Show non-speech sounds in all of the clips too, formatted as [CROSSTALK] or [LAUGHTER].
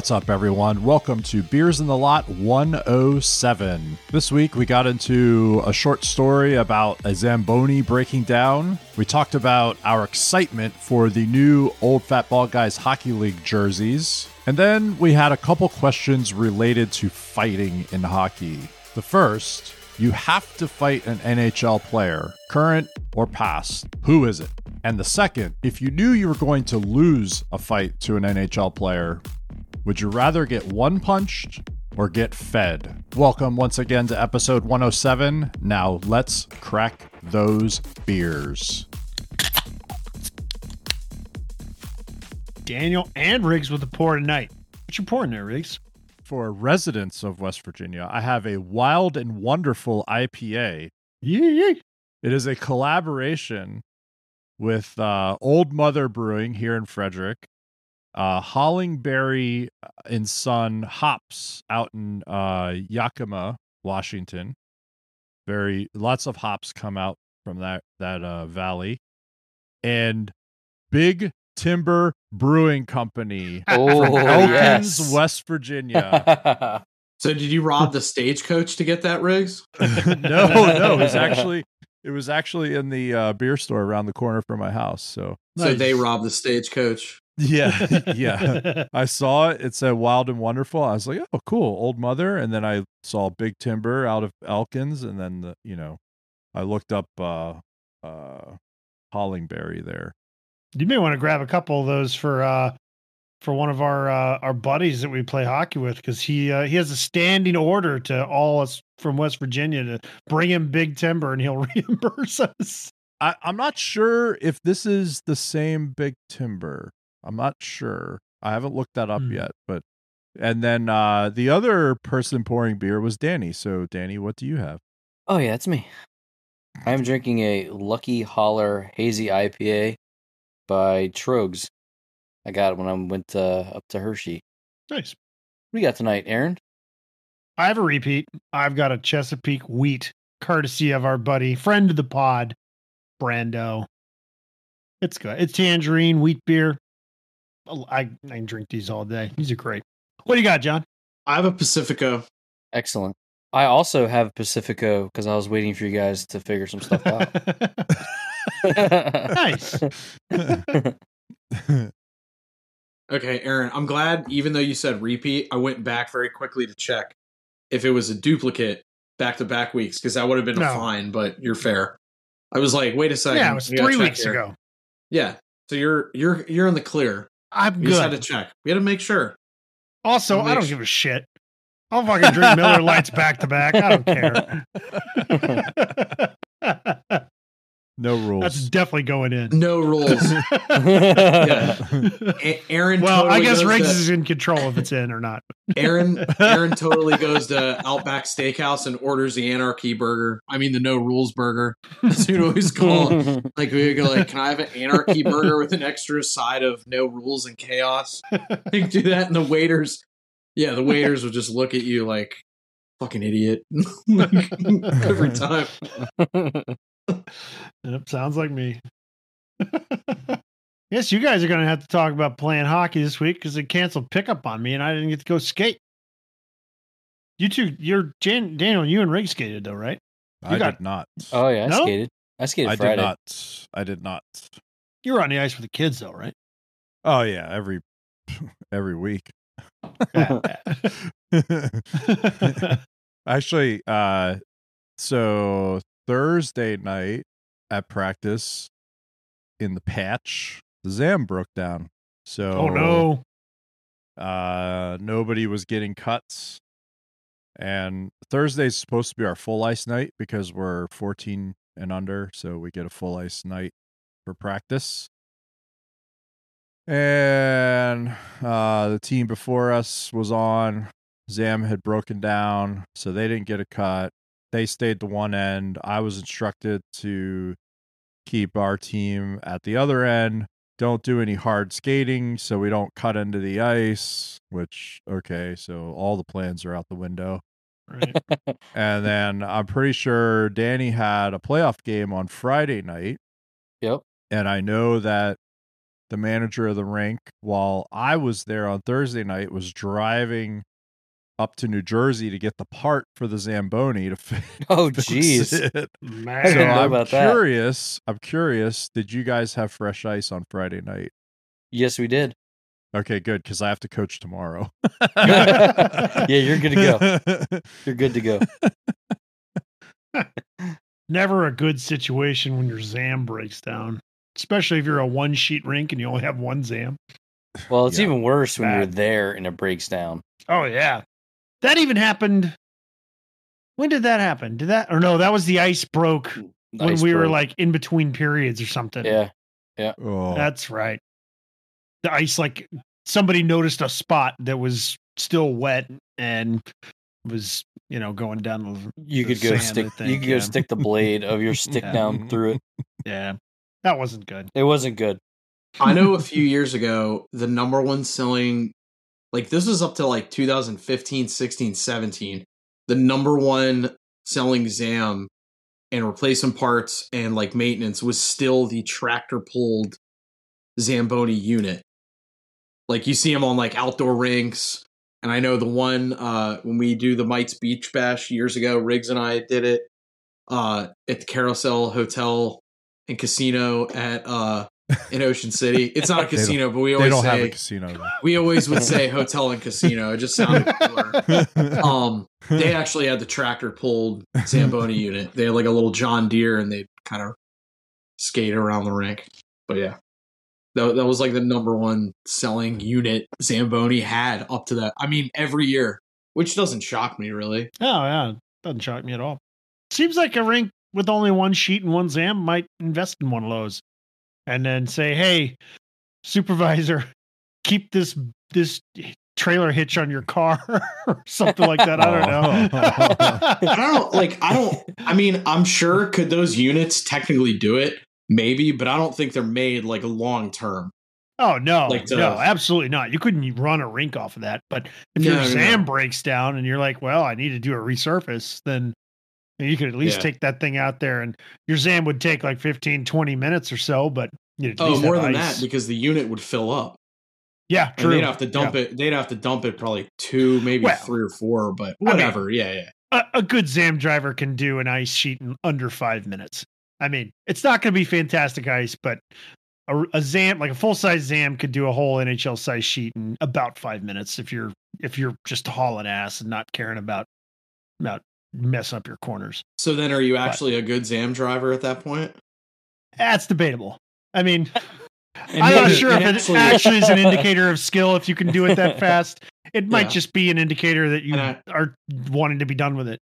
What's up, everyone? Welcome to Beers in the Lot 107. This week, we got into a short story about a Zamboni breaking down. We talked about our excitement for the new Old Fat Bald Guys Hockey League jerseys. And then we had a couple questions related to fighting in hockey. The first, you have to fight an NHL player, current or past. Who is it? And the second, if you knew you were going to lose a fight to an NHL player, would you rather get one punched or get fed? Welcome once again to episode 107. Now let's crack those beers. Daniel and Riggs with the pour tonight. What you pouring there, Riggs? For residents of West Virginia, I have a wild and wonderful IPA. Yeah. It is a collaboration with uh, Old Mother Brewing here in Frederick, uh, Hollingbery and Son hops out in uh, Yakima, Washington. Very lots of hops come out from that that uh, valley, and Big Timber Brewing Company Oh, from Elkins, yes. West Virginia. [LAUGHS] So did you rob the stagecoach to get that, Riggs? [LAUGHS] [LAUGHS] no, no, it was actually it was actually in the uh, beer store around the corner from my house. So So they robbed the stagecoach. Yeah, [LAUGHS] yeah. I saw it. It said "Wild and Wonderful." I was like, "Oh, cool, Old Mother." And then I saw Big Timber out of Elkins, and then the, you know, I looked up uh, uh, Hollingbery there. you may want to grab a couple of those for uh for one of our uh, our buddies that we play hockey with because he uh, he has a standing order to all us from West Virginia to bring him big timber and he'll [LAUGHS] reimburse us. I, I'm not sure if this is the same Big Timber. I'm not sure. I haven't looked that up Hmm. yet, but and then uh, the other person pouring beer was Danny. So, Danny, what do you have? Oh yeah, it's me. I'm drinking a Lucky Holler Hazy IPA by Tröegs. I got it when I went uh, up to Hershey. Nice. What do you got tonight, Aaron? I have a repeat. I've got a Chesapeake wheat, courtesy of our buddy, friend of the pod, Brando. It's good. It's tangerine wheat beer. I, I can drink these all day. These are great. What do you got, John? I have a Pacifico. Excellent. I also have Pacifico because I was waiting for you guys to figure some stuff out. [LAUGHS] nice. [LAUGHS] Okay, Aaron, I'm glad even though you said repeat, I went back very quickly to check if it was a duplicate back to back weeks because that would have been a No. fine, but you're fair. I was like, wait a second. yeah, it was three weeks here. ago. Yeah. So you're you're you're in the clear. I'm We just had to check. We had to make sure. Also, I'll I don't make give a shit. I'll fucking drink Miller Lites back to back. I don't care. [LAUGHS] [LAUGHS] No rules. That's definitely going in. No rules. [LAUGHS] A- Aaron Well, I guess goes Riggs to- is in control if it's in or not. Aaron [LAUGHS] Aaron totally goes to Outback Steakhouse and orders the Anarchy burger. I mean the no rules burger. That's what we always call it. [LAUGHS] Like we go like, can I have an Anarchy burger with an extra side of no rules and chaos? Like do that, and the waiters, yeah, the waiters would just look at you like fucking idiot Like, every time. [LAUGHS] Yep, sounds like me. [LAUGHS] yes, you guys are going to have to talk about playing hockey this week because they canceled pickup on me and I didn't get to go skate. You two, you're Jan, Daniel, you and Rig skated though, right? I got- did not. oh yeah, I No? skated. I skated I Friday. did not. I did not. You were on the ice with the kids though, right? Oh yeah, every [LAUGHS] every week. Actually, uh so Thursday night at practice in the patch, the Zam broke down. So oh no. uh nobody was getting cuts And Thursday's supposed to be our full ice night because we're 14 and under, so we get a full ice night for practice. And uh, the team before us was on. Zam had broken down, so they didn't get a cut. They stayed to one end. I was instructed to keep our team at the other end. Don't do any hard skating so we don't cut into the ice, which, okay, so all the plans are out the window. Right. [LAUGHS] And then I'm pretty sure Danny had a playoff game on Friday night. Yep. And I know that the manager of the rink, while I was there on Thursday night, was driving up to New Jersey to get the part for the Zamboni to [LAUGHS] fi- Oh, fix jeez. [LAUGHS] it. I So didn't know I'm about that. curious. I'm curious. Did you guys have fresh ice on Friday night? Yes, we did. Okay, good because I have to coach tomorrow. [LAUGHS] yeah, you're good to go. You're good to go. Never a good situation when your Zam breaks down, especially if you're a one sheet rink and you only have one Zam. Well, it's Yeah. even worse when you're there and it breaks down. Oh, yeah. That even happened. When did that happen? Did that, or no, that was the ice broke mm, when Ice we were like in between periods or something. yeah, oh, That's right. The ice, like somebody noticed a spot that was still wet and was, you know, going down. the- you the could go sand, I stick. you think, could go stick the blade of your [LAUGHS] stick Yeah. down through it. [LAUGHS] Yeah. That wasn't good. It wasn't good. I know a few years ago, the number one selling, like this was up to like 2015, 16, 17. The number one selling Zam and replacement parts and like maintenance was still the tractor pulled Zamboni unit. Like you see them on like outdoor rinks. And I know the one uh, when we do the Mites Beach Bash years ago, Riggs and I did it uh, at the Carousel Hotel and Casino at uh, in Ocean City. It's not a [LAUGHS] casino, but we they always don't have a say casino. we always would say hotel and casino. It just sounded cooler. [LAUGHS] Um, they actually had the tractor pulled Zamboni unit. They had like a little John Deere, and they kind of skate around the rink. But yeah, that that was like the number one selling unit Zamboni had up to that. I mean, every year, which doesn't shock me really. Oh, yeah. Doesn't shock me at all. Seems like a rink with only one sheet and one Zam might invest in one of those and then say, hey, supervisor, [LAUGHS] keep this this trailer hitch on your car [LAUGHS] or something like that. I don't know. [LAUGHS] I don't like. I don't. I mean, I'm sure could those units technically do it? Maybe, but I don't think they're made like long term. oh, no. Like to- no, absolutely not. You couldn't run a rink off of that. But if No, your Zam no. breaks down and you're like, well, I need to do a resurface, then you could at least Yeah. take that thing out there and your Zam would take like 15, 20 minutes or so, but you'd at Oh, more than ice. that because the unit would fill up. Yeah, And true. they'd have to dump it. They'd have to dump it probably two, maybe Well, three or four, but I mean- whatever. yeah, yeah. a, a good Zam driver can do an ice sheet in under five minutes. I mean, it's not going to be fantastic ice, but a, a Zam, like a full size Zam, could do a whole NHL size sheet in about five minutes if you're if you're just hauling ass and not caring about about messing up your corners. So then, are you actually a good Zam driver at that point? That's debatable. I mean, And [LAUGHS] I'm not sure if and it actually is an [LAUGHS] indicator of skill if you can do it that [LAUGHS] fast. It might Yeah. just be an indicator that you I- are wanting to be done with it.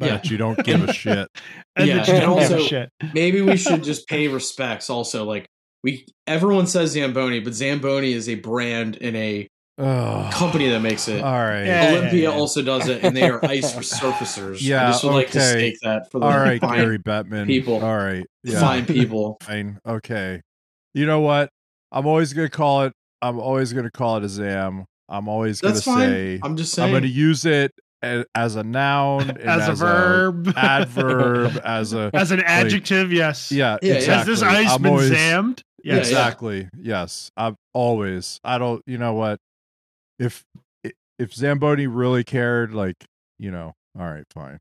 Yeah. You don't give a shit. And Yeah, you and don't give a also- shit. Maybe we should just pay respects. Also, like we, everyone says Zamboni, but Zamboni is a brand in a Oh, company that makes it. All right. Yeah. Olympia also does it, and they are ice [LAUGHS] resurfacers. Yeah, I just would like to okay. stake that for the All right, fine, Gary Bettman. people. All right. Yeah. fine people. [LAUGHS] Fine. Okay. You know what? I'm always gonna call it. I'm always gonna call it a zam. I'm always gonna That's fine. say. I'm just saying. I'm gonna use it as a noun, [LAUGHS] and as, a verb, adverb, as a as an adjective. yes. yeah, Yeah, yeah. exactly. Has this ice I'm been always, zammed? Yeah, Yes. Exactly. Yes. I'm always. I don't. You know what? If if Zamboni really cared, like you know, all right, fine.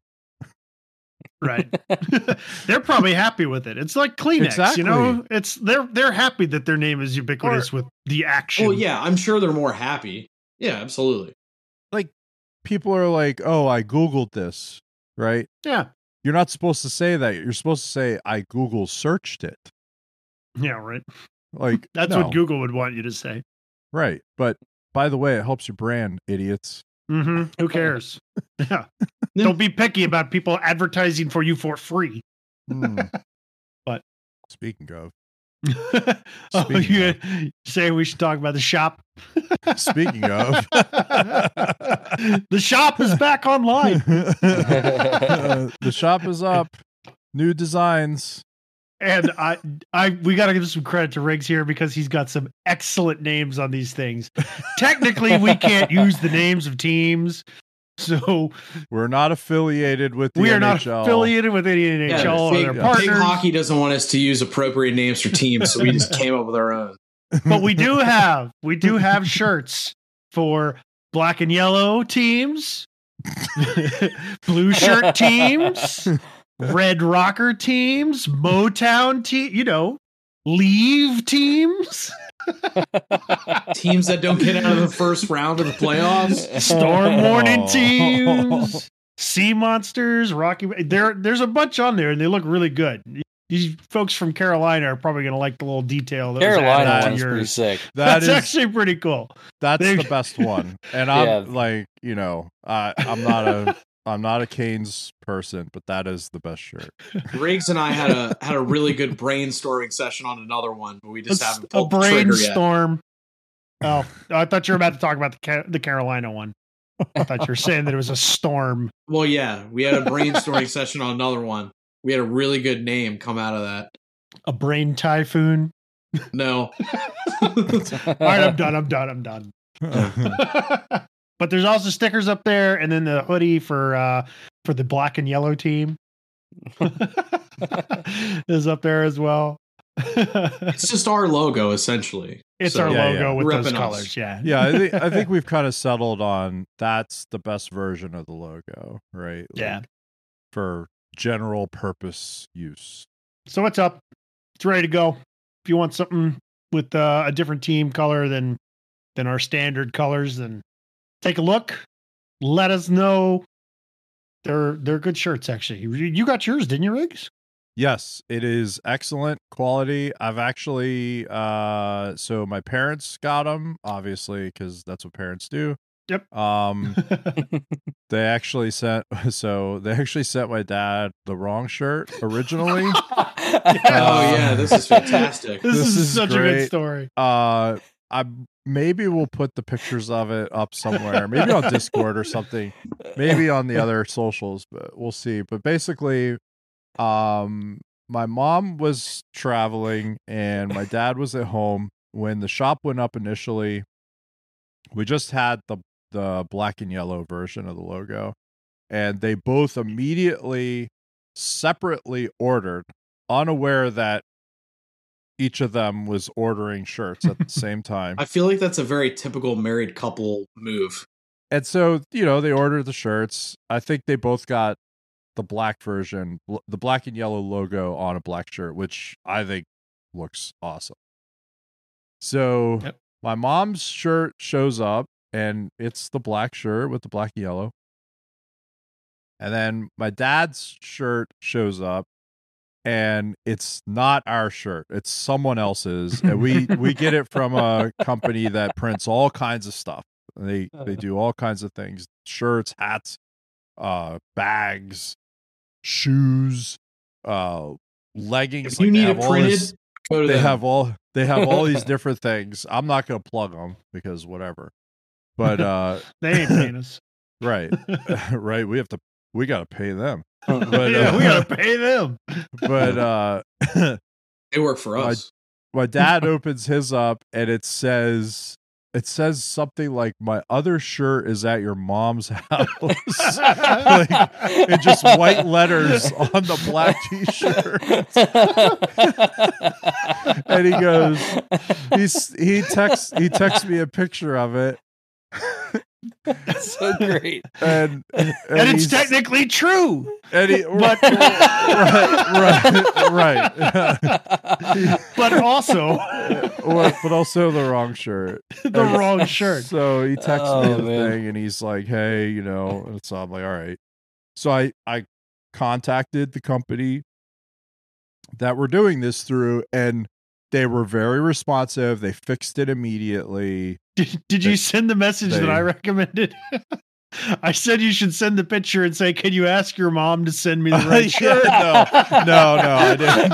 Right. [LAUGHS] [LAUGHS] they're probably happy with it. It's like Kleenex, you know. It's they're they're happy that their name is ubiquitous with the action. well, yeah, I'm sure they're more happy. Yeah, absolutely. Like people are like, "Oh, I googled this," right? Yeah. You're not supposed to say that. You're supposed to say, "I Google searched it." Yeah, right. Like That's no. what Google would want you to say. right? But by the way, it helps your brand, idiots. hmm Who [LAUGHS] cares? Yeah. [LAUGHS] Don't be picky about people advertising for you for free. Hmm. [LAUGHS] But- speaking of, oh, Speaking you say we should talk about the shop. speaking of, the shop is back online. the shop is up. New designs. And I, I, we got to give some credit to Riggs here because he's got some excellent names on these things. Technically, we can't use the names of teams, so We're not affiliated with the we are not affiliated with any NHL Yeah, or big, their big partners. hockey doesn't want us to use appropriate names for teams, so we just came up with our own. [LAUGHS] but we do have we do have shirts for black and yellow teams, [LAUGHS] blue shirt teams, [LAUGHS] red rocker teams, Motown team, you know, leave teams, [LAUGHS] Teams that don't get out of the first round of the playoffs. storm warning Oh. teams, sea monsters, Rocky. There, there's a bunch on there, and they look really good. These folks from Carolina are probably going to like the little detail. That Carolina to one's pretty sick. That That's is actually pretty cool. that's they- the best one. And [LAUGHS] I'm Yeah. like, you know, I I'm not a I'm not a Canes person, but that is the best shirt. [LAUGHS] Riggs and I had a had a really good brainstorming session on another one, but we just It's haven't a pulled the trigger yet. brainstorm. Oh, I thought you were about to talk about the Ca- the Carolina one. I thought you were saying that it was a storm. [LAUGHS] Well, yeah, we had a brainstorming session on another one. We had a really good name come out of that. A brain typhoon. No, [LAUGHS] All right, I'm done. I'm done. I'm done. But there's also stickers up there, and then the hoodie for uh for the black and yellow team [LAUGHS] is up there as well. it's just our logo essentially. it's So- our Yeah, logo yeah. with those Repping us. colors. Yeah, yeah, I think I think [LAUGHS] we've kind of settled on that's the best version of the logo, right? Yeah. For general purpose use. So what's up? It's ready to go. If you want something with uh, a different team color than than our standard colors, then take a look. Let us know. They're they're good shirts, actually. You- You got yours, didn't you, Riggs? Yes, it is excellent quality. I've actually uh so my parents got them obviously cuz that's what parents do. Yep. Um [LAUGHS] they actually sent [LAUGHS] so they actually sent my dad the wrong shirt originally. [LAUGHS] Oh yeah, this is fantastic. this, This is, is such a good story. uh I maybe we'll put the pictures of it up somewhere. Maybe on Discord or something. Maybe on the other socials, but we'll see. But basically, um my mom was traveling and my dad was at home when the shop went up initially. We just had the the black and yellow version of the logo and they both immediately separately ordered unaware that each of them was ordering shirts at the [LAUGHS] same time. I feel like that's a very typical married couple move. And so, you know, they ordered the shirts. I think they both got the black version, bl- the black and yellow logo on a black shirt, which I think looks awesome. So, Yep. my mom's shirt shows up and it's the black shirt with the black and yellow. And then my dad's shirt shows up and it's not our shirt. It's someone else's. And we [LAUGHS] we get it from a company that prints all kinds of stuff. They they do all kinds of things. Shirts, hats, uh bags, shoes, uh leggings. If you Like, they need have it all printed, this- go to they them. have all they have all these [LAUGHS] different things. I'm not going to plug them because whatever. But [LAUGHS] uh They ain't paying us. right. right, we have to we got to pay them. But, [LAUGHS] yeah, uh, we gotta pay them. But uh [LAUGHS] they work for us. my dad opens his up and it says it says something like my other shirt is at your mom's [LAUGHS] house like in just white letters on the black t-shirt and he goes he's he texts he texts me a picture of it [LAUGHS] so great. and and, and it's technically true. and he, but- right right right But also [LAUGHS] but also the wrong shirt [LAUGHS] the wrong shirt. So he texts Oh, me the man. thing, and he's like, "Hey, you know," and so I'm like, "All right." So I I contacted the company that we're doing this through, and they were very responsive. They fixed it immediately. Did, did you send the message that I recommended? [LAUGHS] I said you should send the picture and say, "Can you ask your mom to send me the [LAUGHS] right Yeah, shirt?" no, [LAUGHS] no, no, I didn't.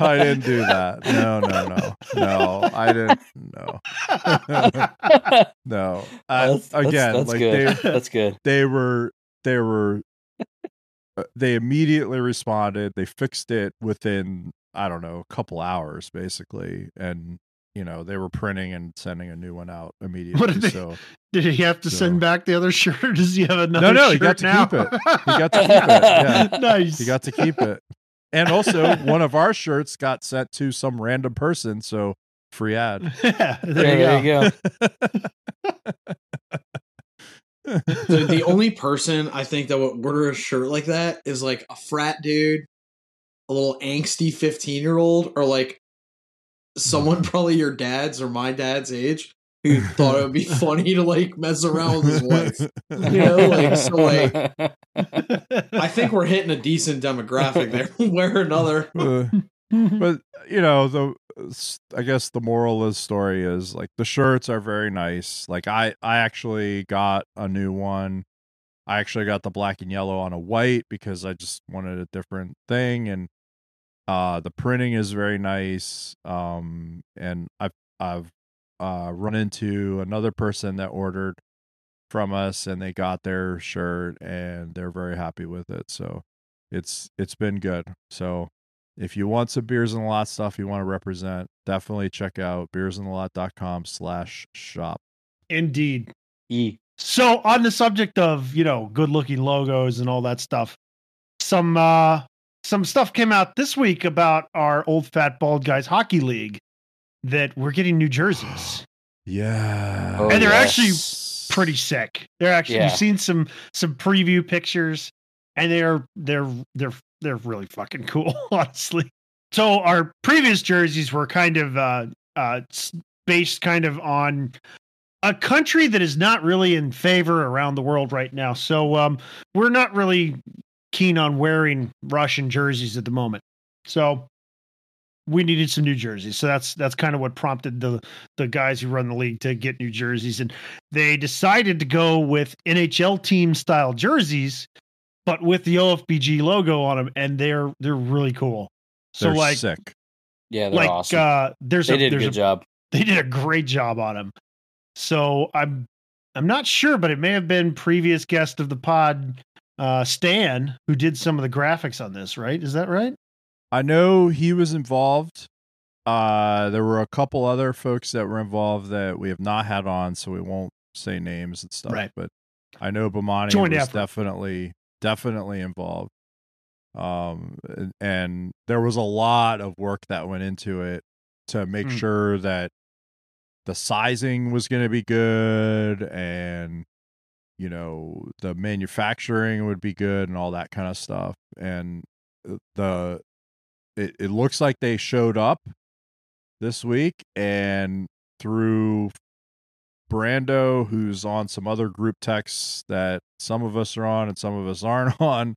No, I didn't do that. No, no, no, no, I didn't. No, no. Uh, That's- that's- again, that's like good. they, That's good. they were, they were, uh, they immediately responded. They fixed it within, I don't know, a couple hours, basically, and you know they were printing and sending a new one out [LAUGHS] immediately. did they- so Did he have to So- send back the other [LAUGHS] shirt, or does he have another? no, no, he shirt got to now? keep it. He got to keep it. [LAUGHS] Yeah. nice. He got to keep it. And also, one of our shirts got sent to some random person, so free ad. yeah, Yeah, there, you go. the, the only person I think that would order a shirt like that is like a frat dude, a little angsty 15 year old, or like someone [LAUGHS] probably your dad's or my dad's age who thought it would be [LAUGHS] funny to like mess around with his wife. [LAUGHS] You know, like so like I think we're hitting a decent demographic there, one way or another. Uh, but you know, the I guess the moral of the story is like the shirts are very nice. Like I I actually got a new one. I actually got the black and yellow on a white because I just wanted a different thing and uh the printing is very nice. Um and I've I've uh run into another person that ordered from us and they got their shirt and they're very happy with it. So it's it's been good. So if you want some beers and a lot stuff you want to represent, definitely check out beersandalot.com slash shop. Indeed. E. So on the subject of, you know, good looking logos and all that stuff, some uh some stuff came out this week about our old fat bald guys hockey league that we're getting new jerseys. [GASPS] Yeah. Oh, And they're yes. actually Pretty sick. They're actually Yeah. you've seen some some preview pictures and they're they're they're they're really fucking cool, [LAUGHS] honestly. So our previous jerseys were kind of uh uh based kind of on a country that is not really in favor around the world right now. So um we're not really keen on wearing Russian jerseys at the moment. So we needed some new jerseys. So that's that's kind of what prompted the the guys who run the league to get new jerseys and they decided to go with NHL team style jerseys but with the OFBG logo on them and they're they're really cool. So They're like sick. Yeah, they're like awesome. uh there's they a did a good a job. they did a great job on them. So I'm I'm not sure, but it may have been previous guest of the pod, uh, Stan, who did some of the graphics on this. Right? Is that right? I know he was involved. Uh there were a couple other folks that were involved that we have not had on, so we won't say names and stuff. Right. But I know Bomani Joint was effort. definitely definitely involved. Um and, and there was a lot of work that went into it to make Mm. sure that the sizing was going to be good and you know the manufacturing would be good and all that kind of stuff and uh, the it, it looks like they showed up this week and through brando who's on some other group texts that some of us are on and some of us aren't [LAUGHS] on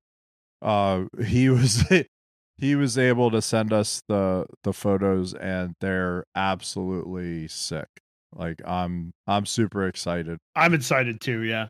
uh he was [LAUGHS] he was able to send us the the photos and they're absolutely sick like i'm i'm super excited I'm excited too. Yeah,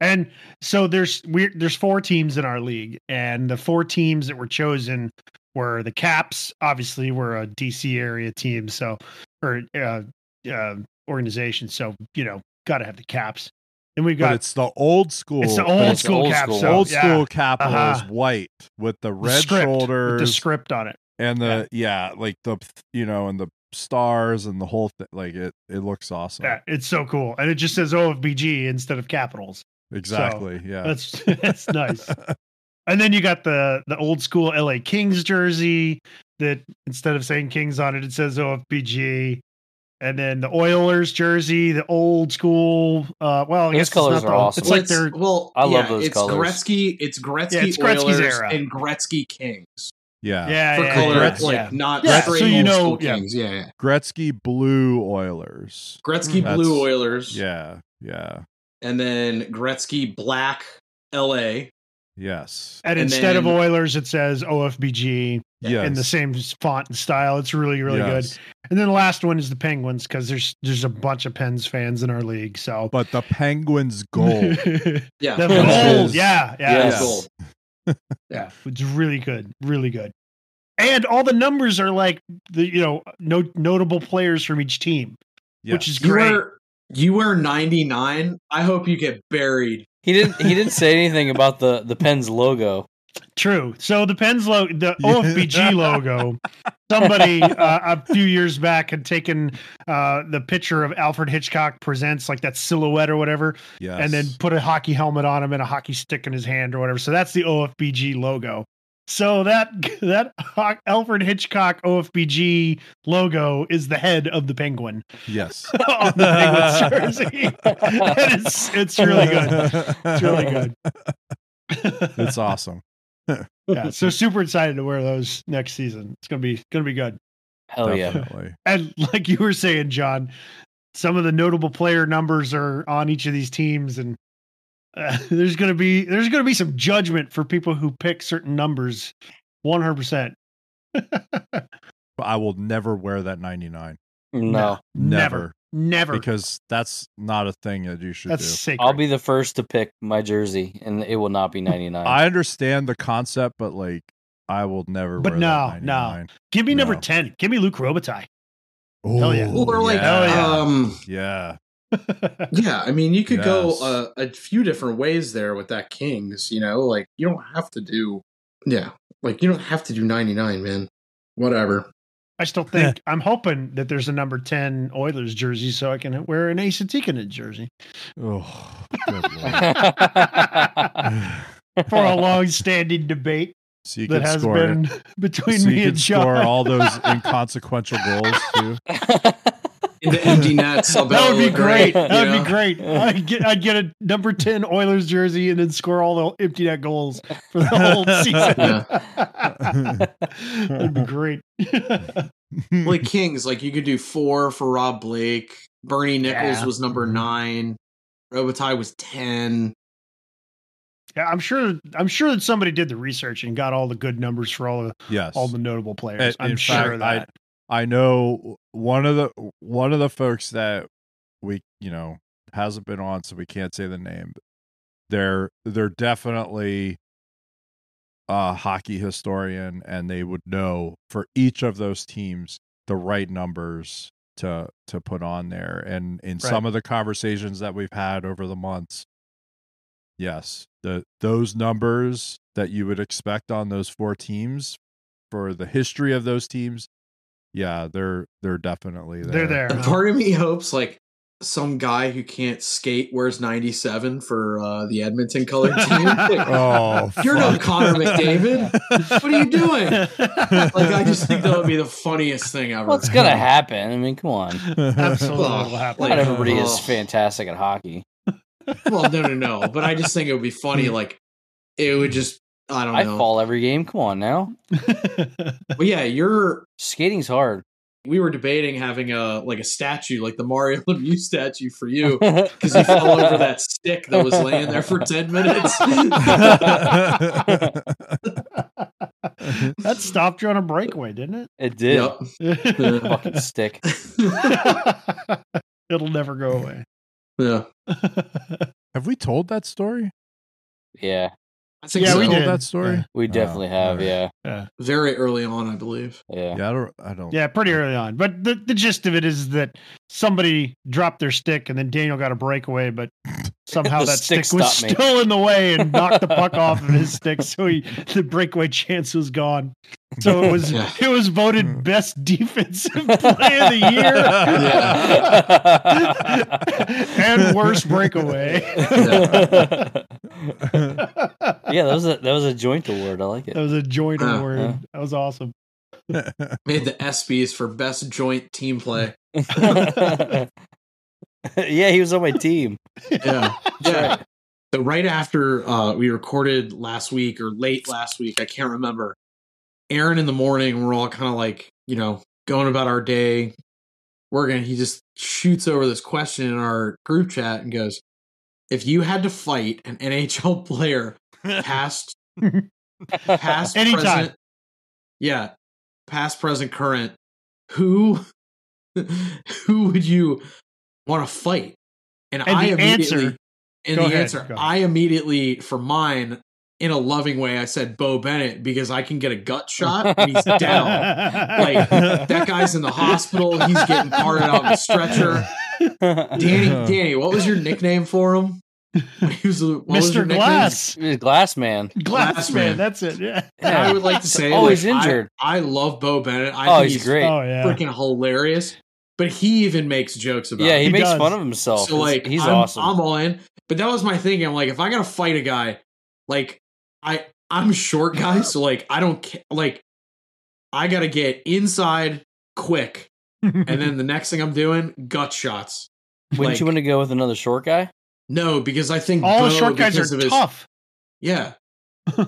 and so there's we there's four teams in our league, and the four teams that were chosen were the Caps. Obviously, we're a DC area team, so or uh, uh, organization. So you know, got to have the Caps. And we but got it's the old school it's the old it's school old Caps. school. So, old yeah, school capitals Uh-huh. white with the the red script, with shoulders the script on it. and the yeah. like the you know and the stars and the whole thing like it it looks awesome Yeah, it's so cool, and it just says OFBG instead of capitals. exactly yeah That's that's nice. And then you got the the old school LA Kings jersey that instead of saying Kings on it, it says OFBG. And then the Oilers jersey, the old school. Uh, well, I Those guess it's colors not are the- awesome. It's like Let's- they're well, I love yeah, those it's colors. Gretzky, it's Gretzky Yeah, it's Gretzky's Oilers era. and Gretzky Kings yeah yeah, for yeah, color, yeah, like yeah. not Yeah, straight so you know- school yeah. Yeah, yeah. gretzky blue oilers Gretzky Mm. Blue That's- Oilers, yeah yeah and then Gretzky Black L.A. Yes. And, And instead of Oilers, it says OFBG Yes. in the same font and style. It's really, really good. And then the last one is the Penguins because there's there's a bunch of Pens fans in our league. So But the Penguins goal. [LAUGHS] Yeah. the gold, is- yeah, yeah, Yes. yeah. Gold. Yeah, [LAUGHS] it's really good, really good. And all the numbers are like the you know no, notable players from each team, which is Yes. You great. you wear 99. I hope you get buried. He didn't. He didn't say anything about the the Pens logo. True. So the Pens logo, the OFBG [LAUGHS] logo, somebody uh, a few years back had taken uh, the picture of Alfred Hitchcock presents like that silhouette or whatever, Yes. and then put a hockey helmet on him and a hockey stick in his hand or whatever. So that's the OFBG logo. So that [LAUGHS] that Alfred Hitchcock OFBG logo is the head of the penguin Yes. [LAUGHS] on the penguin's jersey. And it's it's really good. It's really good. It's awesome. [LAUGHS] yeah, so super excited to wear those next season. It's gonna be gonna be good. Hell yeah! And like you were saying, John, some of the notable player numbers are on each of these teams, and uh, [LAUGHS] there's gonna be there's gonna be some judgment for people who pick certain numbers. One hundred percent. [LAUGHS] But I will never wear that 99. No, never, never. Because that's not a thing that you should That's do. sacred. I'll be the first to pick my jersey, and it will not be [LAUGHS] ninety nine. I understand the concept, but like I will never But wear no, that no. Give me number ten. Give me Luc Robitaille. Oh, Hell yeah. Or like, Hell yeah. um, yeah. [LAUGHS] yeah. I mean, you could Yes. go uh, a few different ways there with that Kings. You know, like you don't have to do. Yeah, like you don't have to do 99, man. Whatever. I still think I'm hoping that there's a number ten Oilers jersey, so I can wear an Ace Tikkanen jersey Oh, good [LAUGHS] for a long-standing debate so you that can has score been between so me you can and John. score all those [LAUGHS] inconsequential goals too. [LAUGHS] [LAUGHS] Into empty nets. I'll That would be look great. That would know? be great. I'd get, I'd get a number 10 Oilers jersey and then score all the empty net goals for the whole [LAUGHS] season. [LAUGHS] That'd be great. like Kings, like you could do four for Rob Blake. Bernie Nicholls Yeah. was number mm-hmm. nine. Robitaille was ten. yeah, I'm sure I'm sure that somebody did the research and got all the good numbers for all the yes. all the notable players. And- I'm in sure fact, of that. I know one of the one of the folks that we you know hasn't been on, so we can't say the name. They're they're definitely a hockey historian, and they would know for each of those teams the right numbers to to put on there. And in some of the conversations that we've had over the months, yes, the those numbers that you would expect on those four teams for the history of those teams yeah they're they're definitely there They're there. And part of me hopes like some guy who can't skate wears 97 for uh, the Edmonton colored [LAUGHS] team. Like, oh You're no. Connor McDavid. What are you doing? Like I just think that would be the funniest thing ever. What's gonna happen? I mean, come on. Absolutely will happen. Not everybody is fantastic at hockey. well, no, no, no. But I just think it would be funny. [LAUGHS] Like it would just. I don't know. I know. fall every game. Come on now. [LAUGHS] But yeah, you're. Skating's hard. We were debating having a like a statue, like the Mario [LAUGHS] Lemieux statue for you, [LAUGHS] because you fell over that stick that was laying there for ten minutes. that stopped you on a breakaway, didn't it It did. yep. Fucking stick. It'll never go away. Yeah. have we told that story I Yeah, think Yeah, so. we told did. that story Yeah. we oh, definitely have. alright. Yeah, very early on, I believe. yeah. yeah i don't i don't Yeah, pretty early on. But the, the gist of it is that somebody dropped their stick and then Daniel got a breakaway, but somehow that stick stick was stopped me. still in the way and knocked the puck off of his [LAUGHS] stick. So he, the breakaway chance was gone. So it was Yeah. it was voted best defensive play of the year [LAUGHS] and worst breakaway. yeah, that was a that was a joint award. I like it. That was a joint Uh, award. uh. That was awesome. [LAUGHS] Made the sbs for best joint team play. [LAUGHS] yeah, he was on my team. Yeah. Yeah. So right after uh, we recorded last week or late last week, I can't remember. Aaron in the morning, we're all kind of like, you know, going about our day, working. He just shoots over this question in our group chat and goes, "If you had to fight an NHL [LAUGHS] player past, past, Anytime. present, yeah, past, present, current. Who, [LAUGHS] who would you want to fight? And, And I the immediately, answer- and the ahead, answer. I immediately, for mine, in a loving way, I said Beau Bennett because I can get a gut shot and he's [LAUGHS] down. Like that guy's in the hospital. He's getting carted out in a stretcher. Danny, [LAUGHS] Danny, what was your nickname for him? He was, what was your Mr. nickname? Glass. Glass man. Glass Glass man. man. That's it. Yeah. And I would like to [LAUGHS] say, Always like, injured. I, love Beau Bennett. I oh, think he's, he's, great. Oh yeah. freaking hilarious. But he even makes jokes about yeah, it. he, He makes does. fun of himself. So like, he's I'm, awesome. I'm all in. But that was my thinking. I'm like, if I gotta fight a guy, like I I'm a short [LAUGHS] guy, so like I don't ca- like I gotta get inside quick, [LAUGHS] and then the next thing I'm doing, gut shots. Wouldn't like- you want to go with another short guy? No, because I think all Beau, the short guys are of his- tough. Yeah, [LAUGHS] like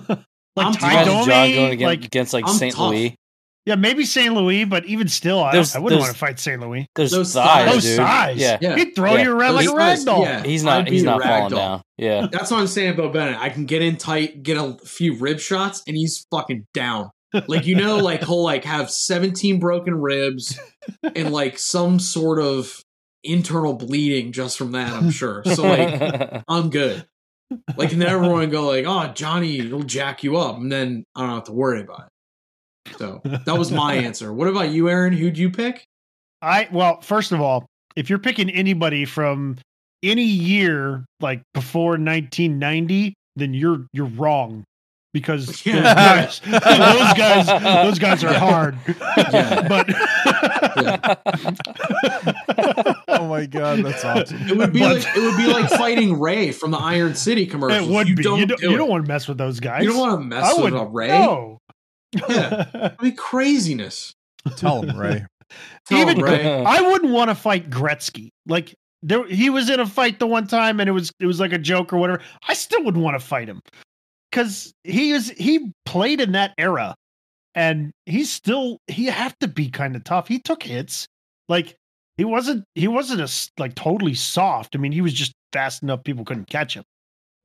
I'm Ty tough. Imagine John going against, like against like I'm St. tough. Louis. Yeah, maybe St. Louis, but even still, I, There's- I wouldn't want to fight St. Louis. There's Those thighs, thighs. Those dude. size, Yeah. Yeah. he'd throw Yeah. you around like a Those rag doll. yeah. He's not. He's not falling down. Yeah. That's what I'm saying about Bennett. I can get in tight, get a few rib shots, and he's fucking down. Like you know, like he'll like have 17 broken ribs and like some sort of internal bleeding just from that. I'm sure. So like [LAUGHS] I'm good. Like and then everyone go like, "Oh, Johnny he'll jack you up," and then I don't have to worry about it. So that was my [LAUGHS] answer. What about you, Aaron? Who'd you pick? I well, first of all, if you're picking anybody from any year like before 1990, then you're you're wrong because [LAUGHS] Yeah. those, guys, those guys those guys are Yeah. hard. Yeah. [LAUGHS] but oh my god, that's awesome. It would be But- like it would be like fighting Ray from the Iron City commercials. it would you be. Don't you don't, do you don't want to mess with those guys. You don't want to mess I with would a Ray. No. Yeah. I mean, craziness. Tell him, Ray. [LAUGHS] Tell Even him, Ray. I wouldn't want to fight Gretzky. Like there, he was in a fight the one time, and it was it was like a joke or whatever. I still wouldn't want to fight him because he is he played in that era, and he's still he have to be kind of tough. He took hits, like he wasn't he wasn't a, like totally soft. I mean, he was just fast enough people couldn't catch him.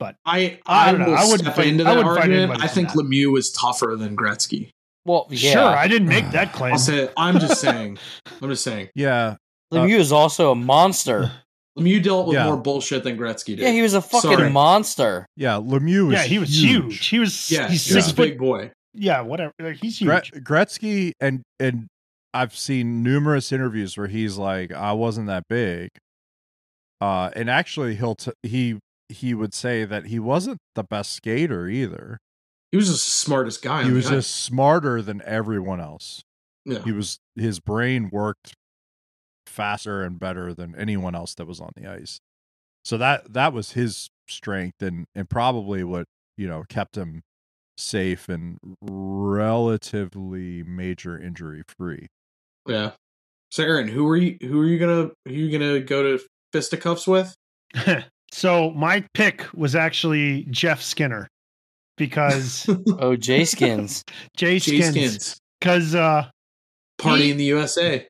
I I I, don't know. will I wouldn't step into I that wouldn't argument. I think that. Lemieux was tougher than Gretzky. well, yeah. Sure, I didn't make that claim. I'll say. I'm just saying. I'm just saying. [LAUGHS] Yeah, Lemieux is also a monster. [LAUGHS] Lemieux dealt with Yeah. more bullshit than Gretzky did. Yeah, he was a fucking Sorry. monster. yeah. Lemieux was yeah, he was huge. He was yeah, he's he's six a foot. big boy. Yeah, whatever. Like, He's huge. Gre- Gretzky and and I've seen numerous interviews where he's like, I wasn't that big. Uh, and actually, he'll t- he he would say that he wasn't the best skater either. He was the smartest guy. He was the just smarter than everyone else. yeah. He was his brain worked faster and better than anyone else that was on the ice. So that that was his strength and and probably what you know kept him safe and relatively major injury free. yeah. So Aaron, who are you? Who are you gonna? Who are you gonna go to fisticuffs with? [LAUGHS] so my pick was actually Jeff Skinner because [LAUGHS] Oh, J Skins. [LAUGHS] Jay Jay Skins. Skins. Because uh, Party He- in the USA.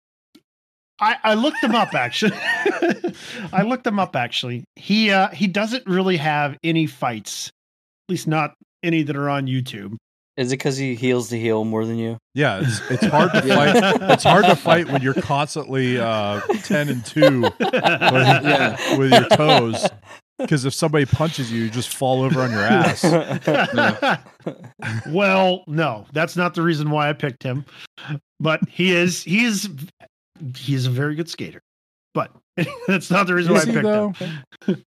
I, I looked him up actually. [LAUGHS] I looked him up actually. He uh, he doesn't really have any fights, at least not any that are on YouTube. Is it because he heals the heel more than you? Yeah, it's it's hard to [LAUGHS] Yeah. fight. It's hard to fight when you're constantly uh, ten and two [LAUGHS] with, Yeah. with your toes. Because if somebody punches you, you just fall over on your ass. [LAUGHS] well, no, that's not the reason why I picked him. But he is he is he's a very good skater. But that's not the reason why I picked though? him.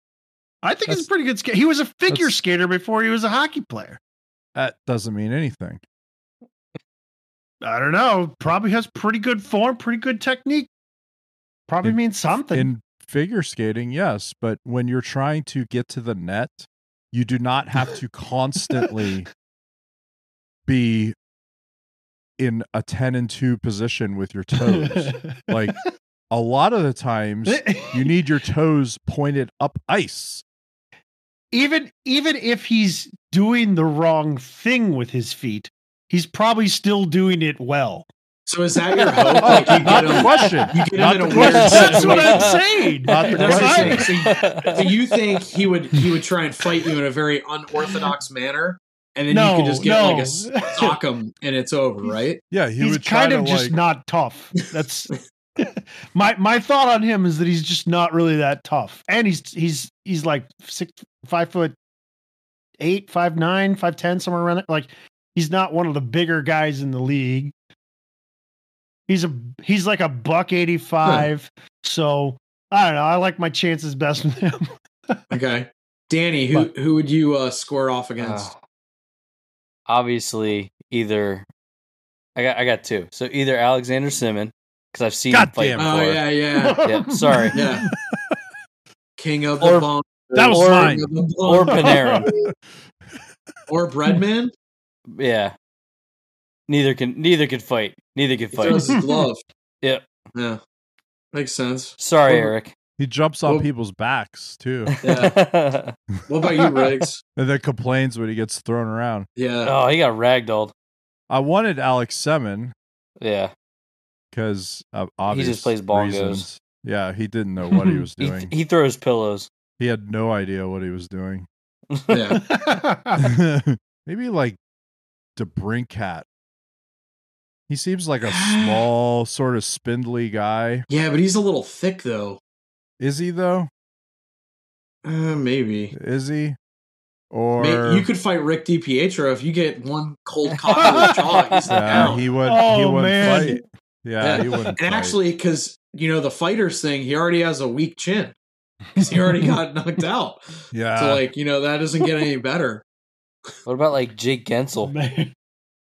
I think he's a pretty good skater. He was a figure skater before he was a hockey player. That doesn't mean anything. I don't know. Probably has pretty good form, pretty good technique. Probably In- means something. In figure skating, yes, but when you're trying to get to the net, you do not have to constantly be in a 10 and 2 position with your toes. [LAUGHS] like a lot of the times you need your [LAUGHS] toes pointed up ice. even even if he's doing the wrong thing with his feet, he's probably still doing it well. So is that your hope? [LAUGHS] Like you Not get the him, question. you get Not him in the a weird question. That's what I'm saying. Not the That's what I'm question. saying. So, so you think he would he would try and fight you in a very unorthodox manner, and then No, you could just get no. like a s- sock him and it's over, right? Yeah, he he's would try kind to of just like. not tough. That's [LAUGHS] my my thought on him is that he's just not really that tough, and he's he's he's like six five foot eight, five nine, five ten, somewhere around there. Like he's not one of the bigger guys in the league. He's a he's like a buck eighty five. So I don't know. I like my chances best with him. [LAUGHS] Okay, Danny, who who would you uh, square off against? Oh. Obviously, either I got I got two. So either Alexander Simon because I've seen him fight damn before. Oh yeah, yeah, Yeah, sorry. yeah. [LAUGHS] King of the Or- bone, That was Or- mine. [LAUGHS] Or Panarin. [LAUGHS] or Breadman. yeah. Neither can neither can fight. Neither can He fight. throws his [LAUGHS] glove. Yep. Yeah, makes sense. Sorry, Or- Eric. He jumps on Well- people's backs too, Yeah. What about you, Riggs? and then complains when he gets thrown around. Yeah, oh, he got ragdolled. I wanted Alex Semin Yeah. because obviously He just plays bongos. reasons. Yeah, he didn't know what he was He, doing. he throws pillows. He had no idea what he was doing. yeah. [LAUGHS] Maybe like DeBrincat. He seems like a [SIGHS] small, sort of spindly guy. Yeah, but he's a little thick though. Is he though? Uh, maybe. Is he? Or May- you could fight Rick DiPietro if you get one cold cock to the jaw. [LAUGHS] He's yeah, down. he would. he Oh, wouldn't man. fight. Yeah, Yeah. he wouldn't. and fight. actually, because you know the fighters thing, he already has a weak chin. [LAUGHS] 'Cause he already got knocked [LAUGHS] out. yeah, So like, you know, that doesn't get any better. What about like Jake Guentzel? [LAUGHS] Man.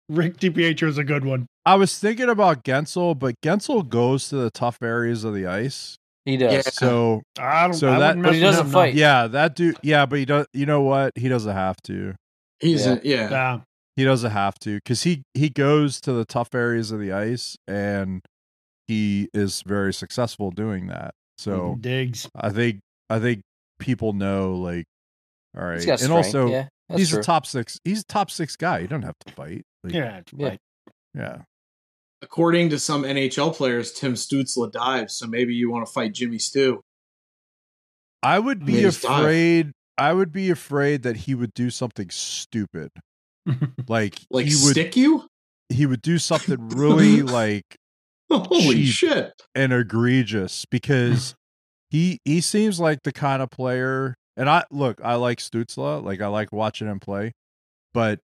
Rick DiPietro is a good one. I was thinking about Guentzel, but Guentzel goes to the tough areas of the ice. He does. Yeah. So I don't. So I that- But he doesn't him, no. fight. yeah, that dude. Yeah, but he does. You know what? He doesn't have to. He's Yeah. a, yeah. Yeah. He doesn't have to because he he goes to the tough areas of the ice and he is very successful doing that. So digs. I think I think people know like all right, He's got and strength. also yeah, he's true. a top six. He's a top six guy. You don't have to fight. Like, Yeah. Yeah. Right. yeah. According to some NHL players, Tim Stützle dives, so maybe you want to fight Jimmy Stew. I would be Made his afraid. I would be afraid that he would do something stupid. [LAUGHS] Like, Like he would stick you? he would do something really [LAUGHS] like [LAUGHS] Holy shit. and egregious because [LAUGHS] he he seems like the kind of player and I look, I like Stützle, like I like watching him play, but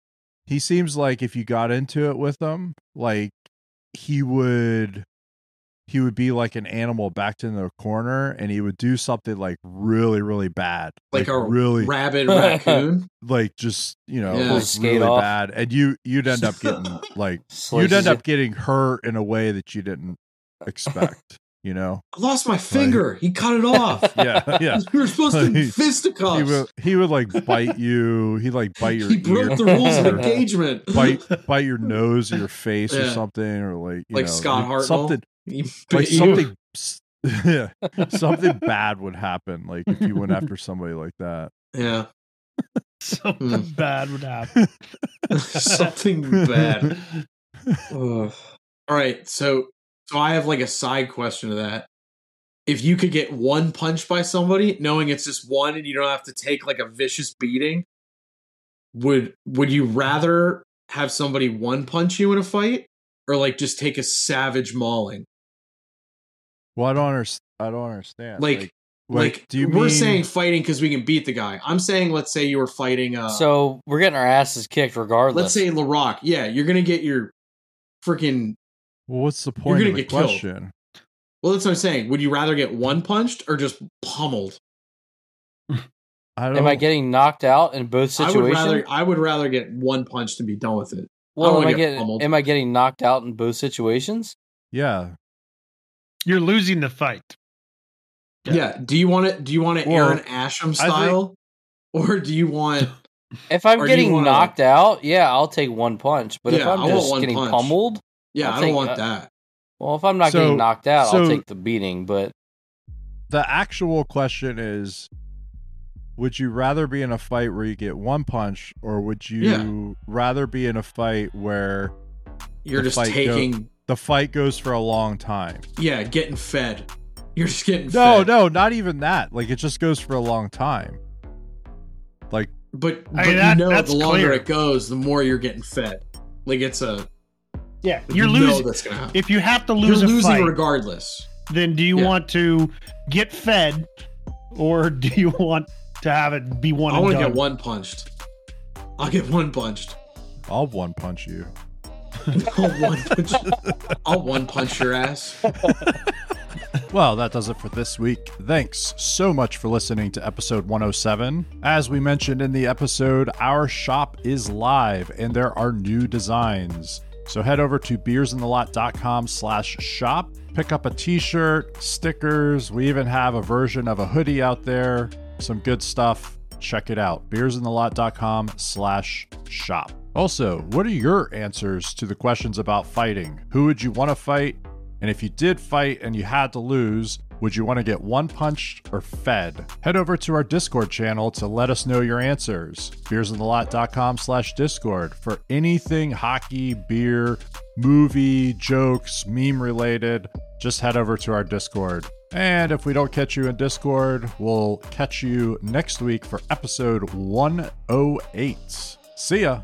he seems like if you got into it with him, like he would he would be like an animal backed in the corner and he would do something like really really bad Like a really Rabid [LAUGHS] raccoon. like just you know Yeah. like Skate really off. bad and you you'd end up getting [LAUGHS] like you'd end up getting hurt in a way that you didn't expect you know I lost my finger. he cut it off. [LAUGHS] yeah yeah We were supposed to Like, fisticuffs. he would he would like bite you he'd like bite your He broke ear the rules of engagement. bite bite your nose or your face or something or like you Like know, Scott Hartnell? something He [LAUGHS] like something [LAUGHS] [LAUGHS] yeah something bad would happen like if you went after somebody like that Yeah. Something Hmm. bad would happen. Something bad. Ugh. All right, so so I have like a side question to that. If you could get one punch by somebody, knowing it's just one and you don't have to take like a vicious beating, would would you rather have somebody one punch you in a fight or like just take a savage mauling? Well i don't understand i don't understand Like like, like do you we're mean saying fighting because we can beat the guy. I'm saying let's say you were fighting uh so we're getting our asses kicked regardless. let's say Laraque. Yeah, you're gonna get your freaking well, what's the point you're gonna of the get killed. question Well, that's what I'm saying. Would you rather get one punched or just pummeled? [LAUGHS] i don't am I getting knocked out in both situations? I would situations? rather I would rather get one punch to be done with it. well, don't am I get getting am I getting knocked out in both situations? yeah You're losing the fight. Yeah. Do you want it? Do you want it Well, Aaron Asham think- style, or do you want? [LAUGHS] If I'm Or do you getting wanna- knocked out, yeah, I'll take one punch. But if Yeah, I I'm want just getting punch. pummeled, Yeah, I'll I don't want uh, that. well, if I'm not So- getting knocked out, I'll take the beating. But the actual question is would you rather be in a fight where you get one punch or would you Yeah. rather be in a fight where You're just fight go- taking the fight goes for a long time. Yeah, getting fed. You're just getting No, fed. no, not even that. Like it just goes for a long time. Like But, I mean, that- you know, that's the longer clear. it goes, the more you're getting fed. Like it's a Yeah, you you're know losing. that's gonna happen. If you have to lose, You're a losing fight, regardless. then do you Yeah. want to get fed, or [LAUGHS] do you want to have it be one I want to get one punched. I'll get one punched. I'll one punch you. I'll one punch. [LAUGHS] I'll one punch your ass. [LAUGHS] Well, that does it for this week. Thanks so much for listening to episode 107. As we mentioned in the episode, our shop is live and there are new designs. So head over to beersinthelot.com slash shop. Pick up a t-shirt, stickers. We even have a version of a hoodie out there. Some good stuff. Check it out. beersinthelot.com slash shop. Also, what are your answers to the questions about fighting? Who would you want to fight? And if you did fight and you had to lose, would you want to get one punched or fed? Head over to our Discord channel to let us know your answers. Beersinthelot.com slash Discord for anything hockey, beer, movie, jokes, meme related. Just head over to our Discord. And if we don't catch you in Discord, we'll catch you next week for episode 108. See ya.